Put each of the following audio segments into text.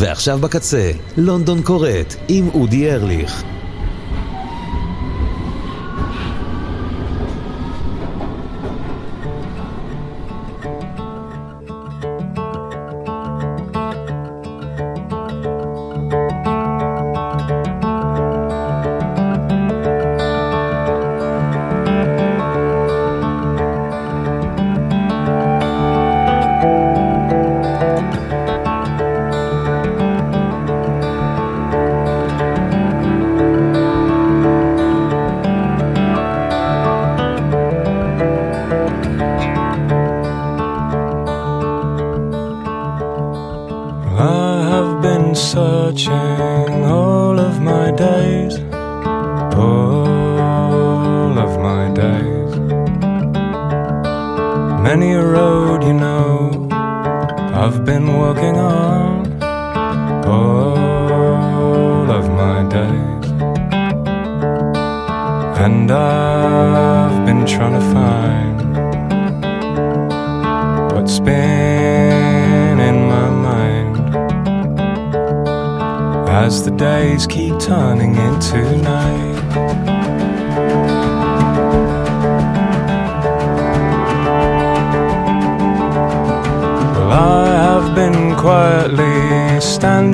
ועכשיו בקצה, לונדון קורט עם אודי ארליך.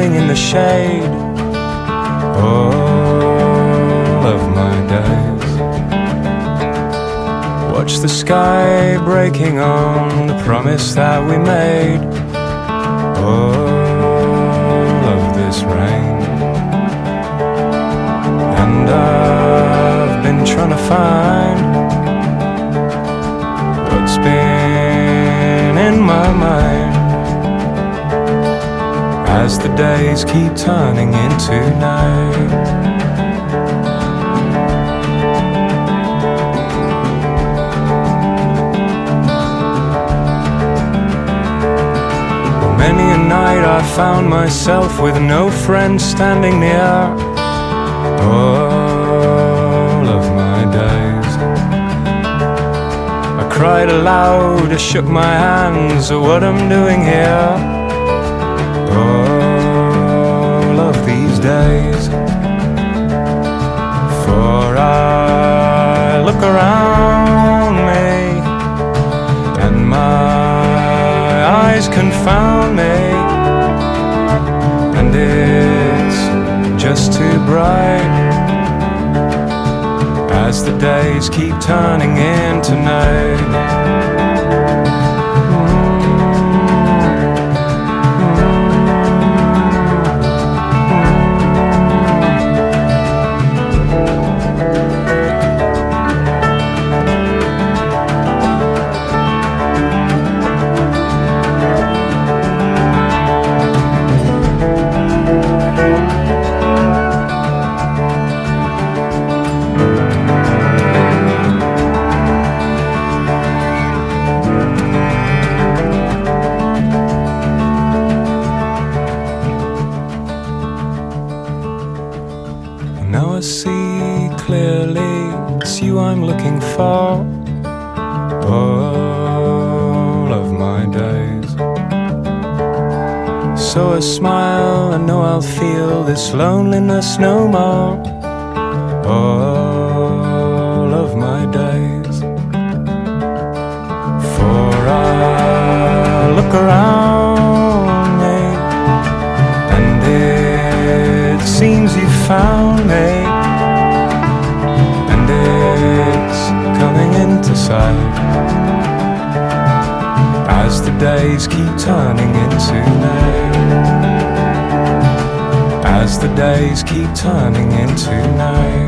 Standing in the shade all of my days. Watch the sky breaking on the promise that we made. All of this rain. And I've been trying to find as the days keep turning into night. Many a night I found myself with no friend standing near. All of my days. I cried aloud, I shook my hands at what I'm doing here. All of these days. For I look around me and my eyes confound me, and it's just too bright as the days keep turning into night. Loneliness no more. All of my days. For I look around me and it seems you found me and it's coming into sight as the days keep turning into night as the days keep turning into night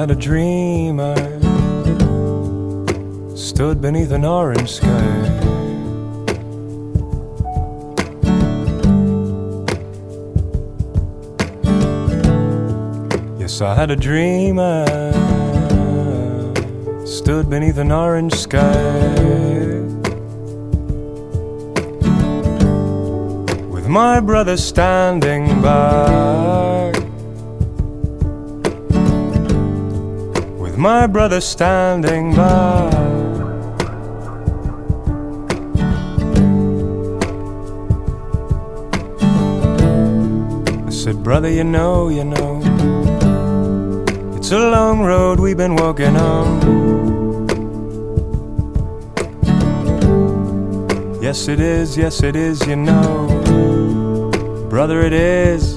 had a dream I stood beneath an orange sky. Yes, I had a dream I stood beneath an orange sky. With my brother standing by. My brother standing by. I said, Brother, you know, you know, it's a long road we've been walking on. Yes, it is, yes, it is, you know, brother, it is.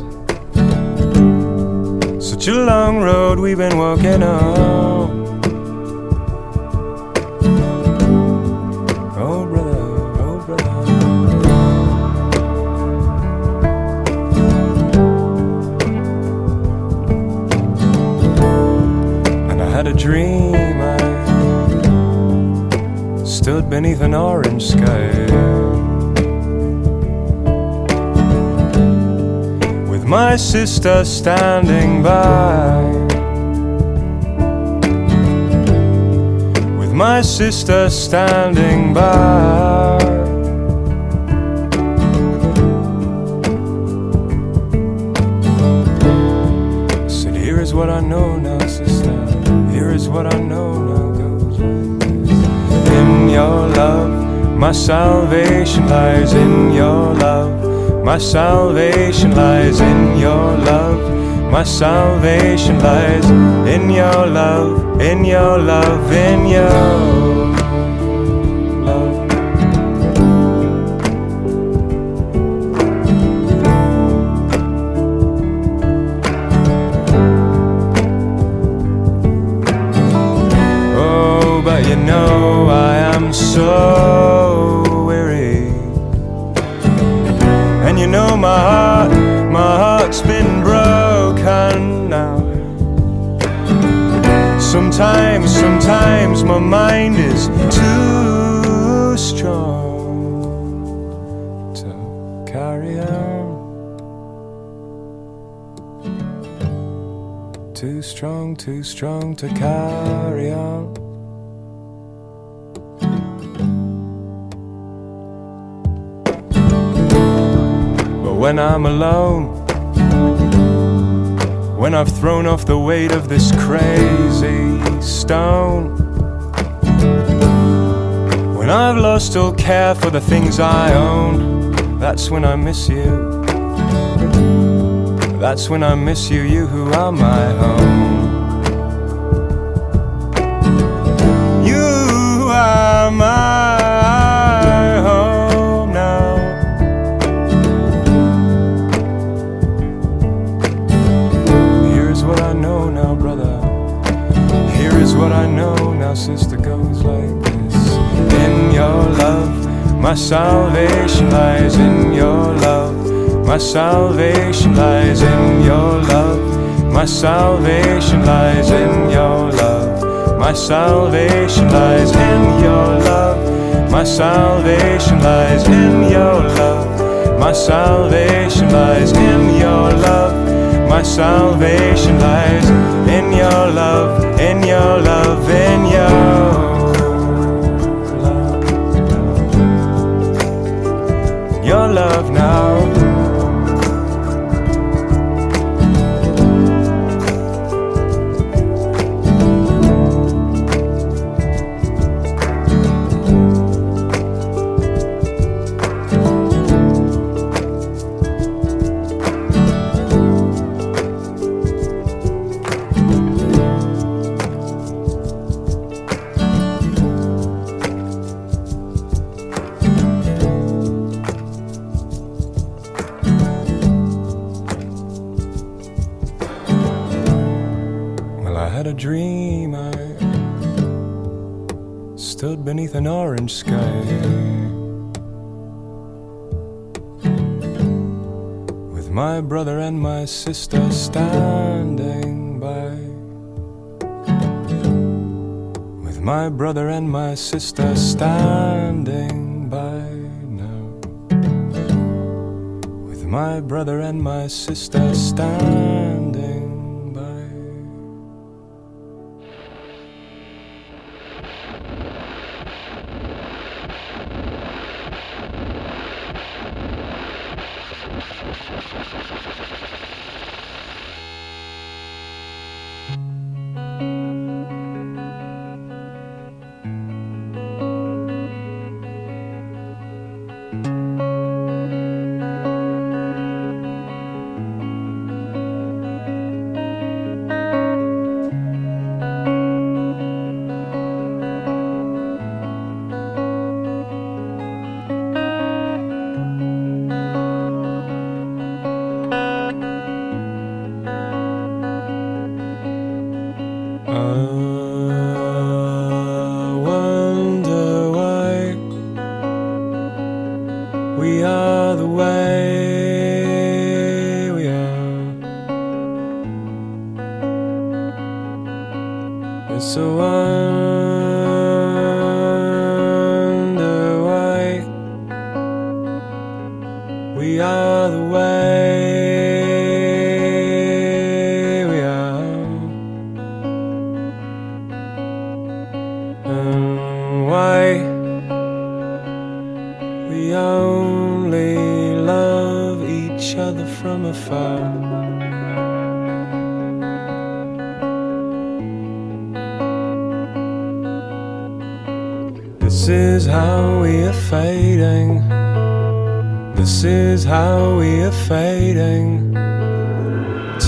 Such a long road we've been walking on. Stood beneath an orange sky with my sister standing by. With my sister standing by. Said, Here is what I know now, sister. Here is what I know your love, my salvation lies in your love. My salvation lies in your love. My salvation lies in your love, in your love, in your to carry on. But when I'm alone, when I've thrown off the weight of this crazy stone, when I've lost all care for the things I own, that's when I miss you. That's when I miss you, you who are my home. My home now. Here is what I know now, brother. Here is what I know now, sister goes like this. In your love, my salvation lies in your love. My salvation lies in your love. My salvation lies in your love. My salvation lies in your love. My salvation lies in your love. My salvation lies in your love. My salvation lies in your love, in your love, in your love. Your love now. sister standing by now. With my brother and my sister standing.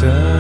sun.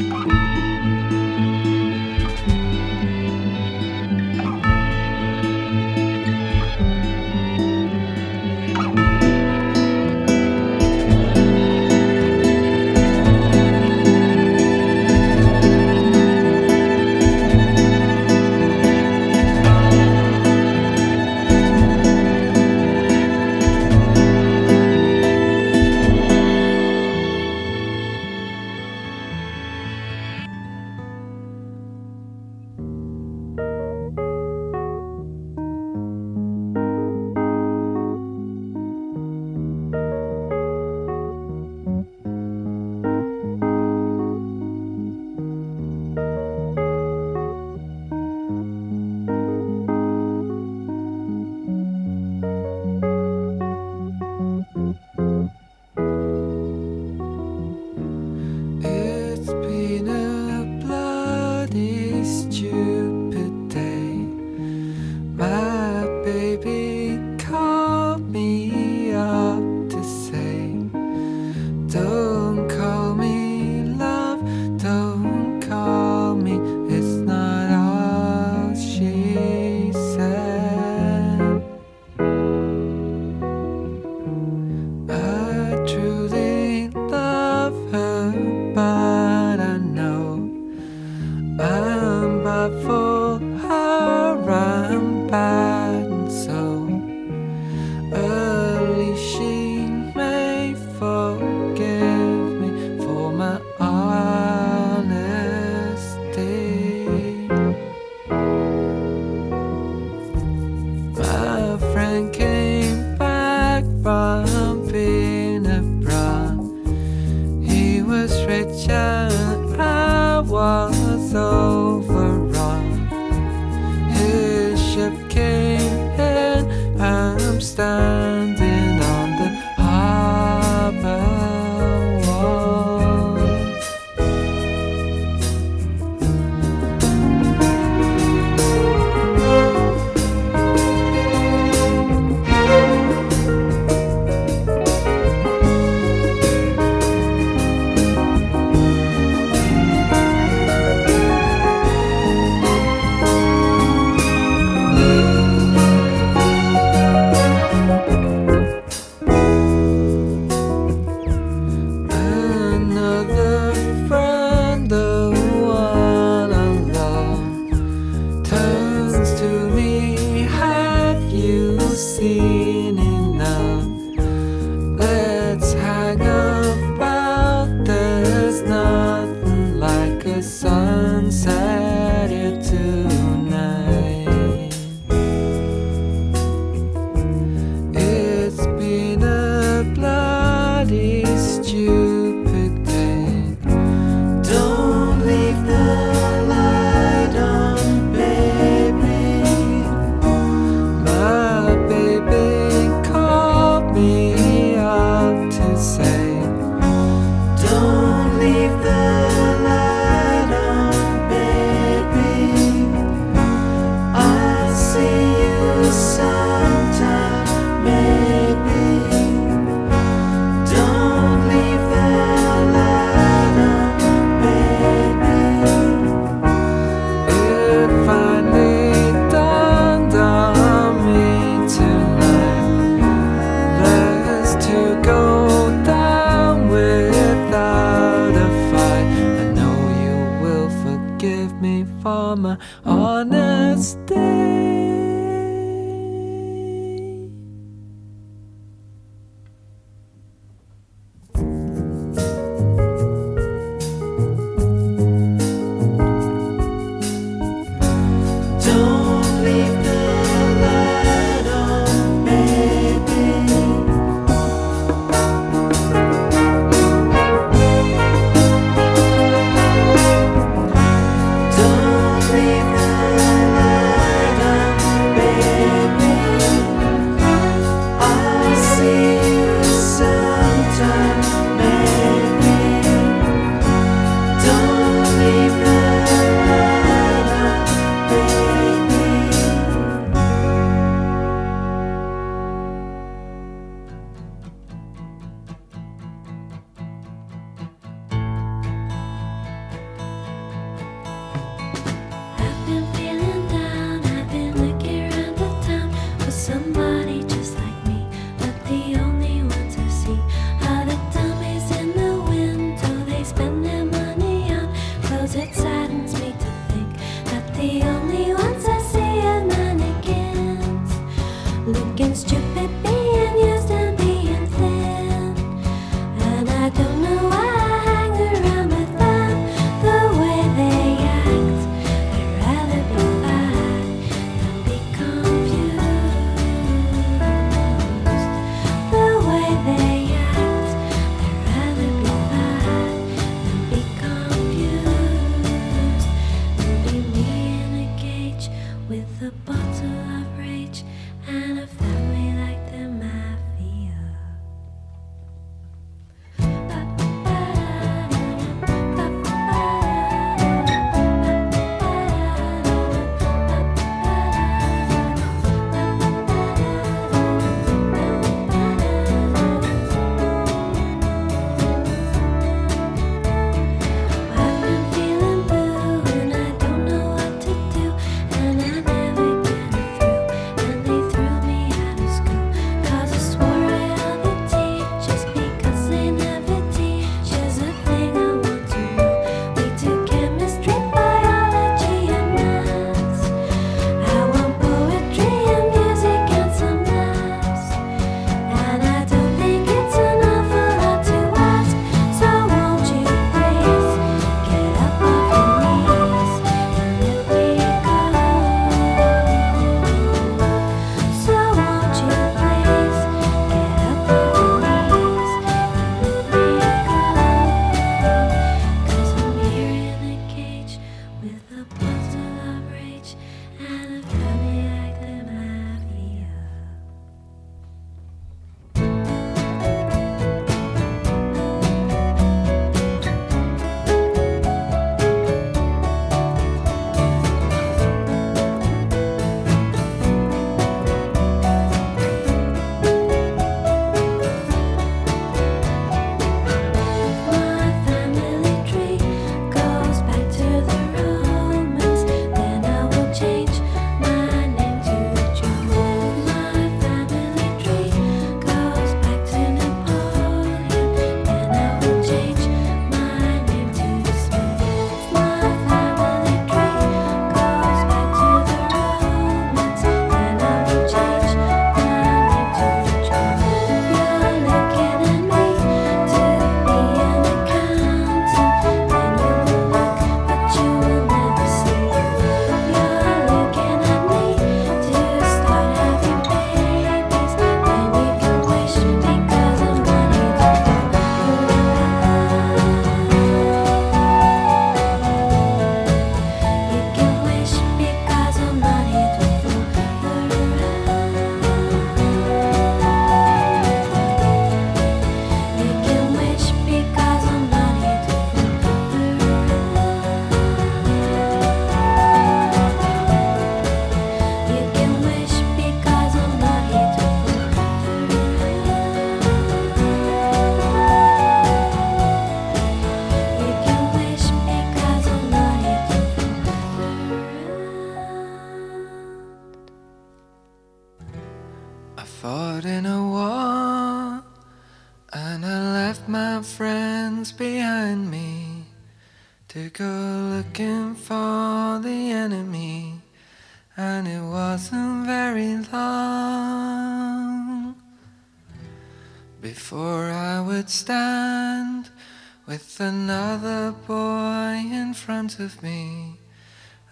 It's of me,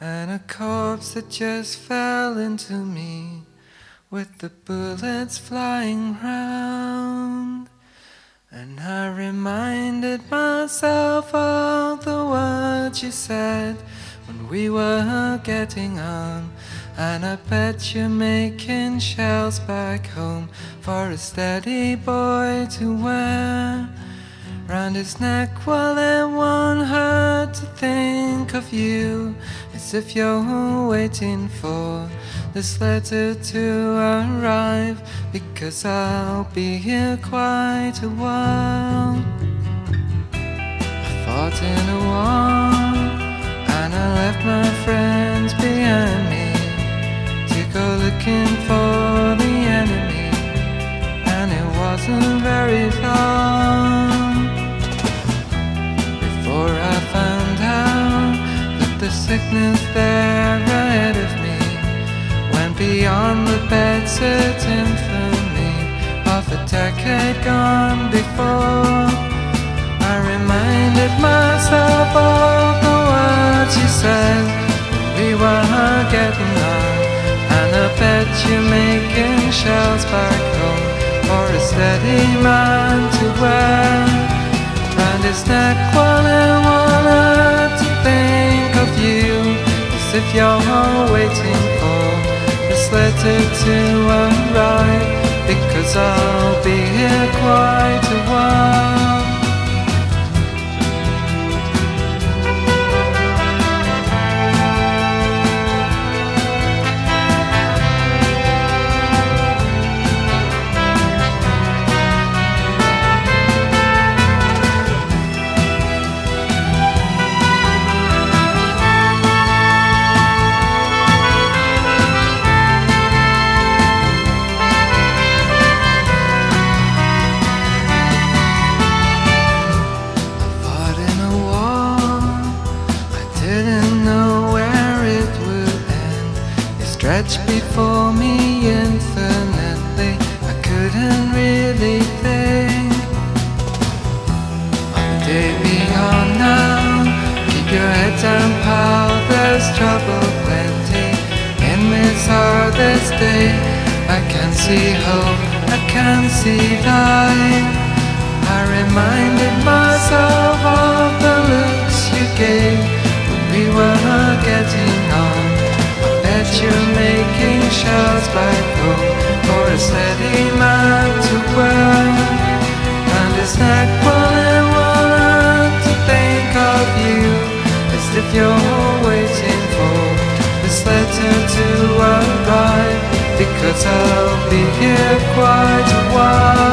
and a corpse that just fell into me with the bullets flying round. And I reminded myself of the words you said when we were getting on. And I bet you're making shells back home for a steady boy to wear round his neck while it won't hurt to think of you as if you're waiting for this letter to arrive because I'll be here quite a while. I fought in a war and I left my friends behind me to go looking for the enemy, and it wasn't very long before I found out that the sickness there ahead of me went beyond the bedsit infamy of a decade gone before. I reminded myself of the words you said. When we were getting on, and I bet you're making shells back home for a steady man to wear neck while I wanted to think of you as if you're waiting for this letter to arrive because I'll be here quite a while. See hope. I can see light. I reminded myself of the looks you gave when we were getting on. I bet you're making shells back home for a steady man to wear. And his neck while I wanted to think of you as if you're waiting for this letter to arrive because here quite a while.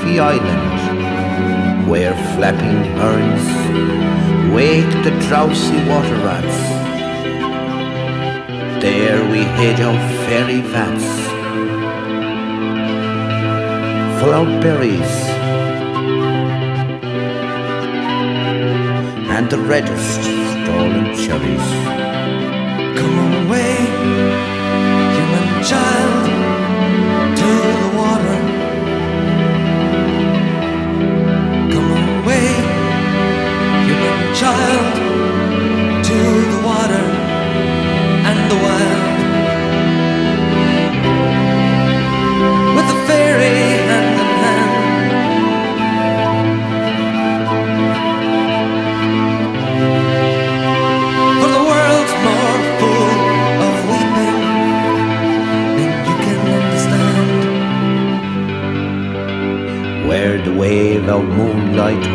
leafy island where flapping herons wake the drowsy water rats. There we hid our fairy vats full of berries and the reddest stolen cherries.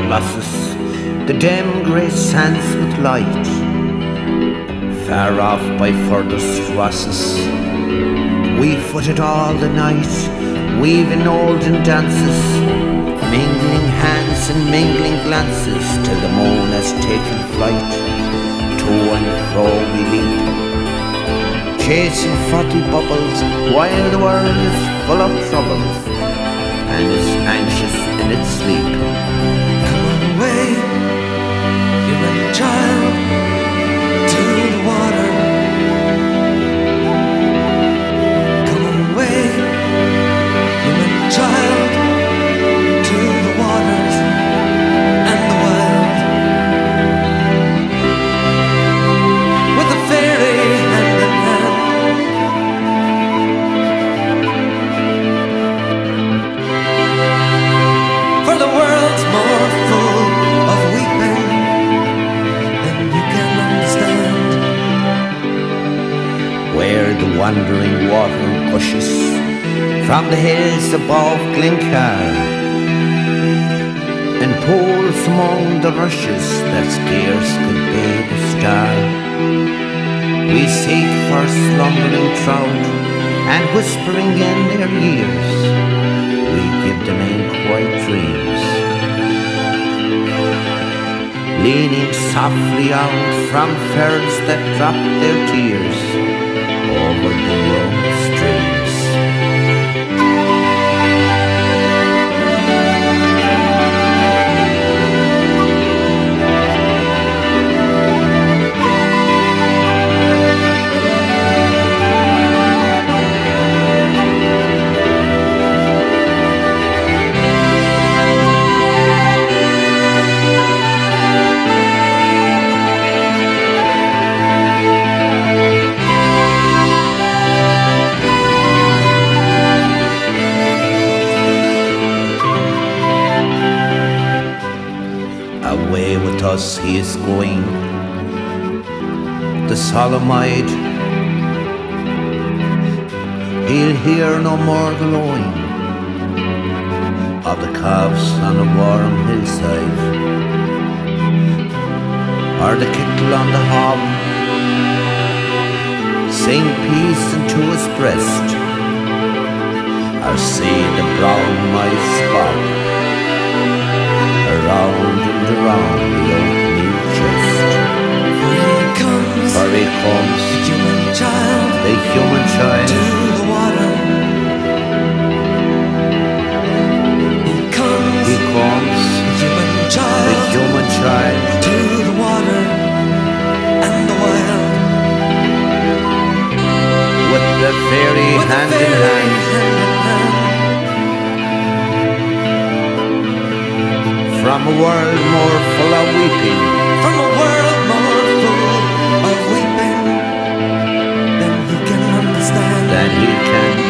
The dim grey sands with light. Far off by furthest rosses, we footed all the night, weaving olden dances, mingling hands and mingling glances till the moon has taken flight. To and fro we leap, chasing frothy bubbles while the world is full of troubles and is anxious in its sleep. Wandering water gushes from the hills above Glencar and pools among the rushes that scarce could bathe a star. We seek for slumbering trout and whispering in their ears, we give them quiet dreams. Leaning softly out from ferns that drop their tears Away with he is going, the solemn. He'll hear no more the lowing of the calves on a warm hillside, or the kettle on the hob. Sing peace into his breast, or see the brown mice bob around and around the oatmeal he comes, the human child the human to the water. He comes. He comes, the human the child human child, to the water and the wild. with the fairy With the hand in fairy hand, hand in hand. from a world more full of weeping, From a world understand.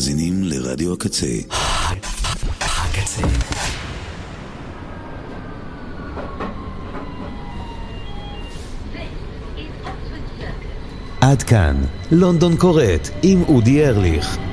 מאזינים לרדיו הקצה. הקצה. עד כאן, לונדון קורט עם אודי ארליך.